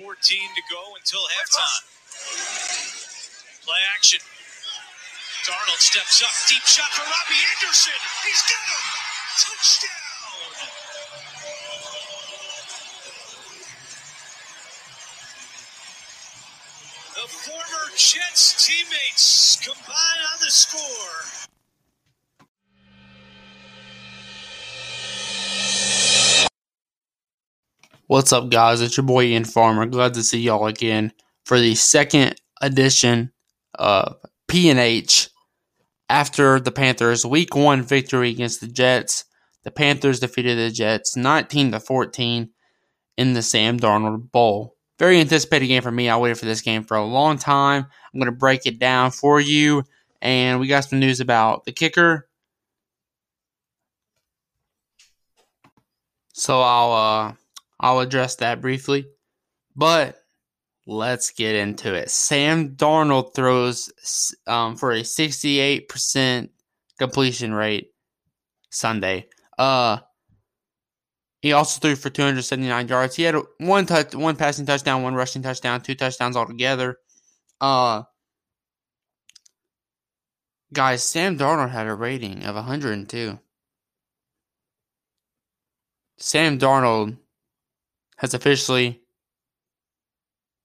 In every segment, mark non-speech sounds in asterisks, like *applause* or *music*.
14 to go until halftime. Play action. Darnold steps up. Deep shot for Robbie Anderson. He's got him. Touchdown. The former Jets teammates combine on the score. What's up, guys? It's your boy Ian Farmer. Glad to see y'all again for the second edition of P&H after the Panthers' Week One victory against the Jets. The Panthers defeated the Jets 19 to 14 in the Sam Darnold Bowl. Very anticipated game for me. I waited for this game for a long time. I'm going to break it down for you, and we got some news about the kicker. So I'll uh I'll address that briefly. But let's get into it. Sam Darnold throws um, for a 68% completion rate Sunday. Uh, he also threw for 279 yards. He had one touch, one passing touchdown, one rushing touchdown, two touchdowns altogether. Uh, guys, Sam Darnold had a rating of 102. Sam Darnold has officially,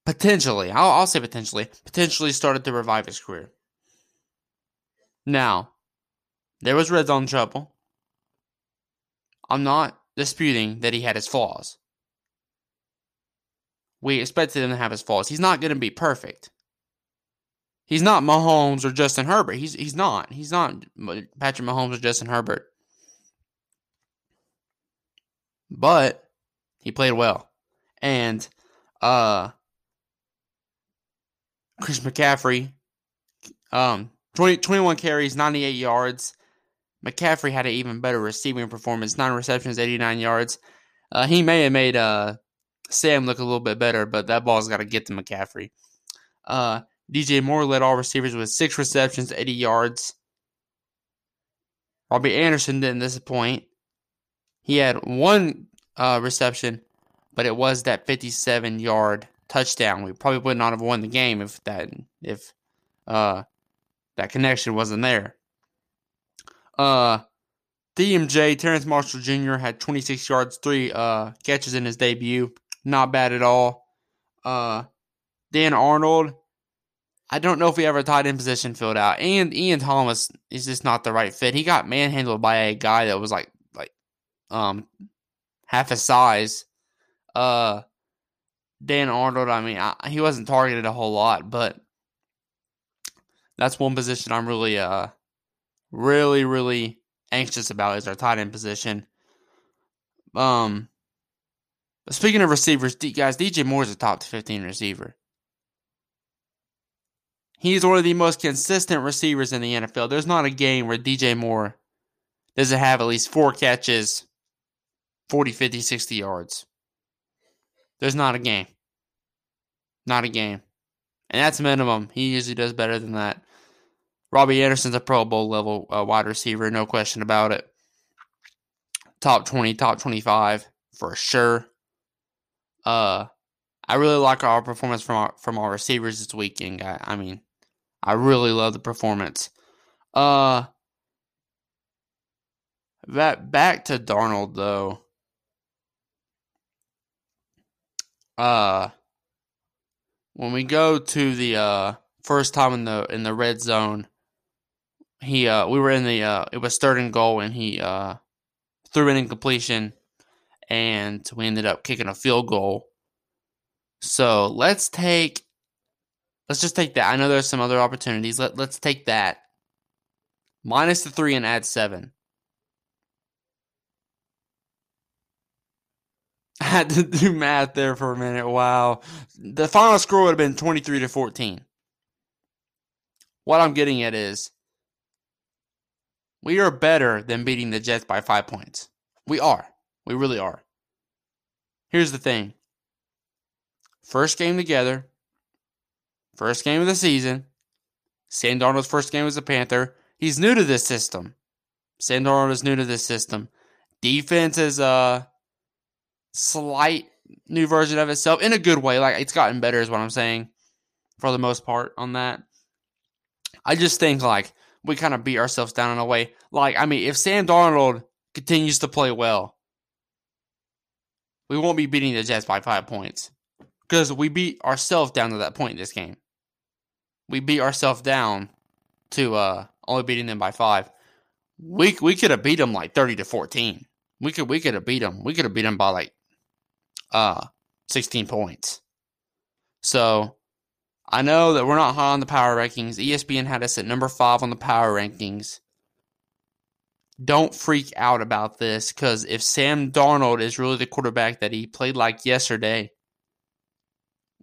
potentially, I'll, I'll say potentially, potentially started to revive his career. Now, there was red zone trouble. I'm not disputing that he had his flaws. We expected him to have his flaws. He's not going to be perfect. He's not Mahomes or Justin Herbert. He's he's not. He's not Patrick Mahomes or Justin Herbert. But he played well. And uh Chris McCaffrey, um, 20, 21 carries, 98 yards. McCaffrey had an even better receiving performance, nine receptions, 89 yards. Uh, he may have made uh, Sam look a little bit better, but that ball's got to get to McCaffrey. Uh, DJ Moore led all receivers with six receptions, 80 yards. Robbie Anderson didn't disappoint. He had one uh, reception, but it was that 57 yard touchdown. We probably would not have won the game if that if uh, that connection wasn't there. Uh, DMJ Terrace Marshall Jr. had 26 yards, three uh, catches in his debut. Not bad at all. Uh, Dan Arnold. I don't know if he ever tied in position filled out. And Ian Thomas is just not the right fit. He got manhandled by a guy that was like like um half his size. Uh, Dan Arnold, I mean, I, he wasn't targeted a whole lot, but that's one position I'm really, uh, really, really anxious about is our tight end position. Um, speaking of receivers, guys, DJ Moore is a top 15 receiver. He's one of the most consistent receivers in the NFL. There's not a game where DJ Moore doesn't have at least four catches, 40, 50, 60 yards. There's not a game. Not a game. And that's minimum. He usually does better than that. Robbie Anderson's a Pro Bowl level uh, wide receiver, no question about it. Top 20, top 25 for sure. Uh, I really like our performance from our, from our receivers this weekend. I, I mean, I really love the performance. Uh, that back to Darnold though. Uh when we go to the uh first time in the in the red zone he uh we were in the uh it was third and goal and he uh threw an incompletion and we ended up kicking a field goal. So let's take let's just take that. I know there's some other opportunities. Let, let's take that. Minus the three and add seven *laughs* had to do math there for a minute. Wow. The final score would have been 23 to 14. What I'm getting at is we are better than beating the Jets by five points. We are. We really are. Here's the thing first game together, first game of the season. Sam Darnold's first game as a Panther. He's new to this system. Sam Darnold is new to this system. Defense is uh slight new version of itself in a good way. Like it's gotten better, is what I'm saying, for the most part on that. I just think like we kind of beat ourselves down in a way. Like I mean, if Sam Darnold continues to play well, we won't be beating the Jets by five points because we beat ourselves down to that point in this game. We beat ourselves down to uh, only beating them by five. We we could have beat them like thirty to fourteen. We could we could have beat them. We could have beat them by like uh 16 points. So I know that we're not high on the power rankings. ESPN had us at number five on the power rankings. Don't freak out about this because if Sam Darnold is really the quarterback that he played like yesterday,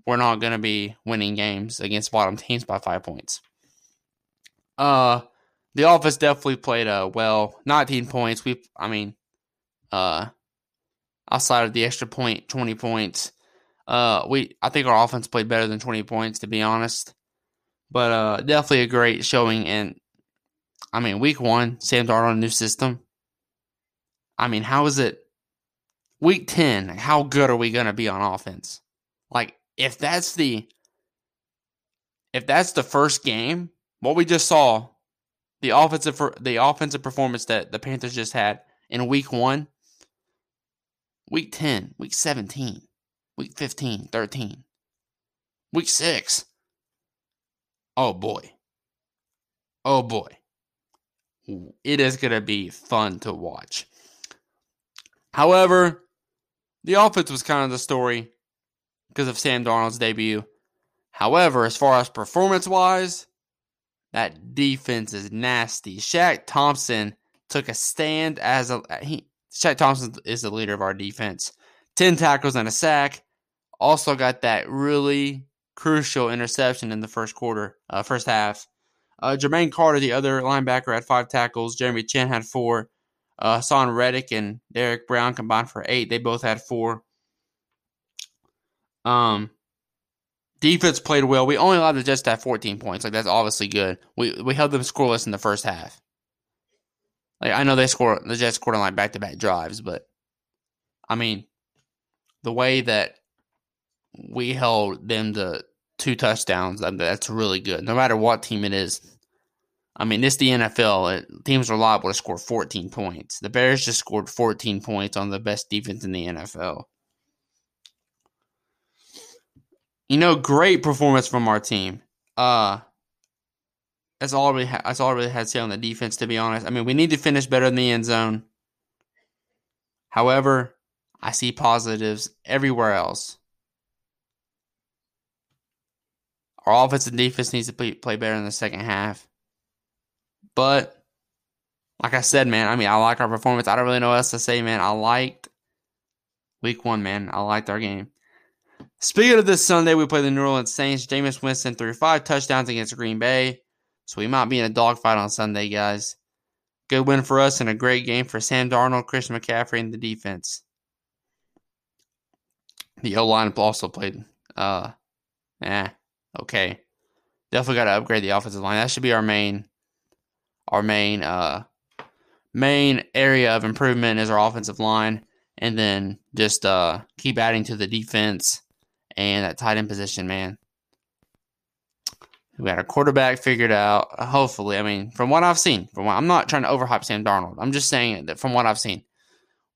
we're not going to be winning games against bottom teams by five points. Uh, the offense definitely played uh well. 19 points. We, I mean, uh, outside of the extra point, 20 points. Uh, we I think our offense played better than 20 points to be honest. But uh, definitely a great showing. And I mean, week one, Sam Darnold, new system. I mean, how is it? Week 10, how good are we going to be on offense? Like, if that's the if that's the first game, what we just saw, the offensive the offensive performance that the Panthers just had in week 1, week 10, week 17, week 15, 13, week 6. Oh boy. Oh boy. It is going to be fun to watch. However, the offense was kind of the story because of Sam Darnold's debut. However, as far as performance wise, that defense is nasty. Shaq Thompson took a stand as a he. Shaq Thompson is the leader of our defense. Ten tackles and a sack. Also got that really crucial interception in the first quarter, uh, first half. Uh, Jermaine Carter, the other linebacker, had five tackles. Jeremy Chinn had four. Uh, Reddick and Derrick Brown combined for eight. They both had four. Um, defense played well. We only allowed the Jets to have 14 points. Like that's obviously good. We we held them scoreless in the first half. Like I know they score the Jets scored on like back to back drives, but I mean the way that we held them to two touchdowns, that's really good. No matter what team it is. I mean, this the NFL. It, teams are liable to score 14 points. The Bears just scored 14 points on the best defense in the NFL. You know, great performance from our team. Uh that's all really ha- that's all really had to say on the defense. To be honest, I mean we need to finish better in the end zone. However, I see positives everywhere else. Our offense and defense needs to play, play better in the second half. But like I said, man, I mean I like our performance. I don't really know what else to say, man. I liked week one, man. I liked our game. Speaking of this Sunday, we play the New Orleans Saints. Jameis Winston threw five touchdowns against Green Bay. So we might be in a dogfight on Sunday, guys. Good win for us and a great game for Sam Darnold, Chris McCaffrey, and the defense. The O line also played uh eh, okay. Definitely gotta upgrade the offensive line. That should be our main our main uh main area of improvement is our offensive line. And then just uh keep adding to the defense and that tight end position, man. We got a quarterback figured out. Hopefully, I mean, from what I've seen, from what I'm not trying to overhype Sam Darnold. I'm just saying that from what I've seen,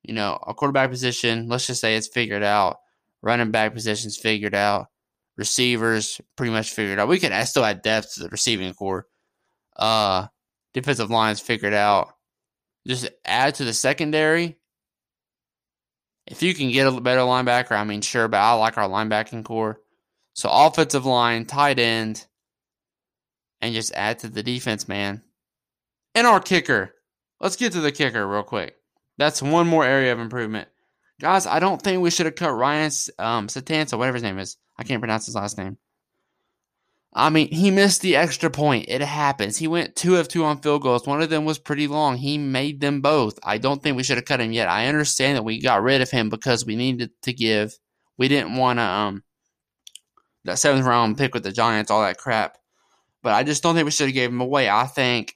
you know, a quarterback position. Let's just say it's figured out. Running back positions figured out. Receivers pretty much figured out. We can still add depth to the receiving corps. Uh, defensive lines figured out. Just add to the secondary if you can get a better linebacker, I mean, sure, but I like our linebacking corps. So offensive line, tight end, and just add to the defense, man. And our kicker. Let's get to the kicker real quick. That's one more area of improvement. Guys, I don't think we should have cut Ryan um, Satanza, whatever his name is. I can't pronounce his last name. I mean, he missed the extra point. It happens. He went two of two on field goals. One of them was pretty long. He made them both. I don't think we should have cut him yet. I understand that we got rid of him because we needed to give. We didn't want to um that seventh round pick with the Giants, all that crap. But I just don't think we should have gave him away. I think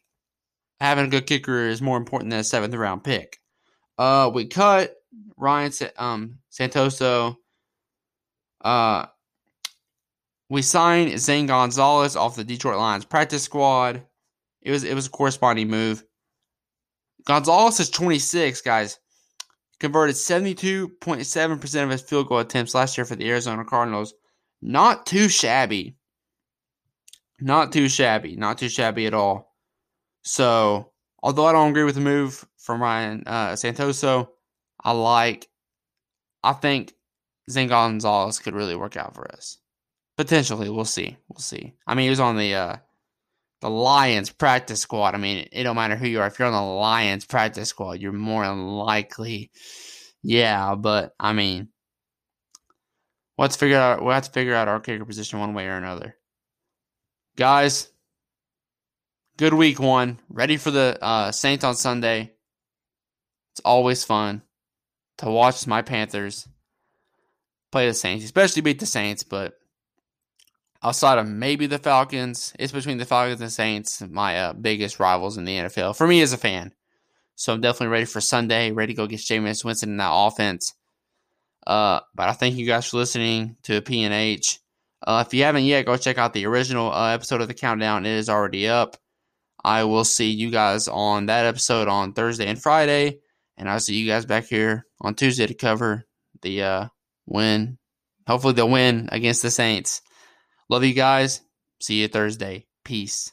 having a good kicker is more important than a seventh round pick. Uh, we cut Ryan um Santoso Uh, we signed Zane Gonzalez off the Detroit Lions practice squad. It was it was a corresponding move. Gonzalez is 26, guys. Converted 72.7% of his field goal attempts last year for the Arizona Cardinals. Not too shabby. Not too shabby. Not too shabby at all. So, although I don't agree with the move from Ryan uh, Santoso, I like, I think Zane Gonzalez could really work out for us. Potentially, we'll see. We'll see. I mean, he was on the uh, the Lions practice squad. I mean, it don't matter who you are. If you're on the Lions practice squad, you're more likely. Yeah, but I mean, let's figure out. We'll have to figure out our kicker position one way or another. Guys, good week one. Ready for the uh, Saints on Sunday. It's always fun to watch my Panthers play the Saints, especially beat the Saints, but outside of maybe the Falcons, it's between the Falcons and Saints, my uh, biggest rivals in the NFL for me as a fan. So I'm definitely ready for Sunday, ready to go get Jameis Winston in that offense. Uh, but I thank you guys for listening to PNH. Uh, if you haven't yet, go check out the original uh, episode of the countdown. It is already up. I will see you guys on that episode on Thursday and Friday, and I'll see you guys back here on Tuesday to cover the uh, win. Hopefully, they'll win against the Saints. Love you guys. See you Thursday. Peace.